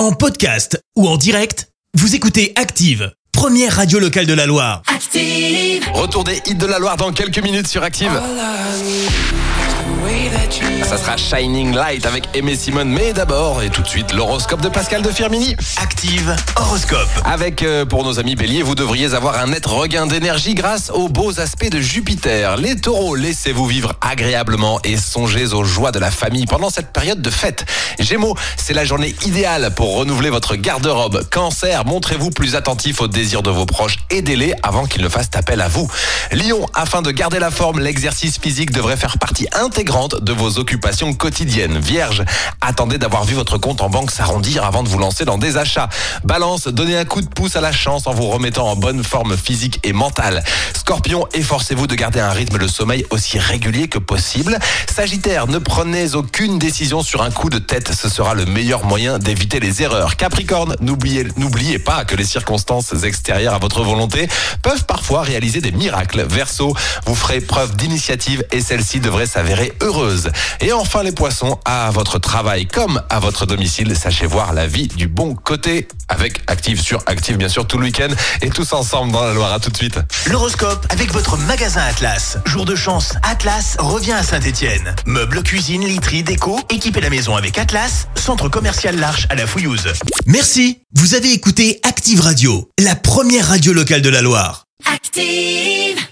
En podcast ou en direct, vous écoutez Active, première radio locale de la Loire. Active. Retour des hits de la Loire dans quelques minutes sur Active. Ça sera Shining Light avec Aimé Simone, mais d'abord et tout de suite l'horoscope de Pascal de Firmini. Active horoscope. Avec euh, pour nos amis béliers, vous devriez avoir un net regain d'énergie grâce aux beaux aspects de Jupiter. Les taureaux, laissez-vous vivre agréablement et songez aux joies de la famille pendant cette période de fête. Gémeaux, c'est la journée idéale pour renouveler votre garde-robe. Cancer, montrez-vous plus attentif aux désirs de vos proches, aidez-les avant qu'ils ne fassent appel à vous. Lion, afin de garder la forme, l'exercice physique devrait faire partie intégrante de vos occupations quotidiennes. Vierge, attendez d'avoir vu votre compte en banque s'arrondir avant de vous lancer dans des achats. Balance, donnez un coup de pouce à la chance en vous remettant en bonne forme physique et mentale. Scorpion, efforcez-vous de garder un rythme de sommeil aussi régulier que possible. Sagittaire, ne prenez aucune décision sur un coup de tête, ce sera le meilleur moyen d'éviter les erreurs. Capricorne, n'oubliez, n'oubliez pas que les circonstances extérieures à votre volonté peuvent parfois réaliser des miracles. Verseau, vous ferez preuve d'initiative et celle-ci devrait s'avérer heureuse. Et enfin les poissons, à votre travail comme à votre domicile, sachez voir la vie du bon côté avec Active sur Active bien sûr tout le week-end et tous ensemble dans la Loire. À tout de suite. L'horoscope avec votre magasin Atlas. Jour de chance, Atlas revient à Saint-Étienne. Meubles, cuisine, literie, déco, équipez la maison avec Atlas, centre commercial L'Arche à la Fouillouse. Merci. Vous avez écouté Active Radio, la première radio locale de la Loire. Active.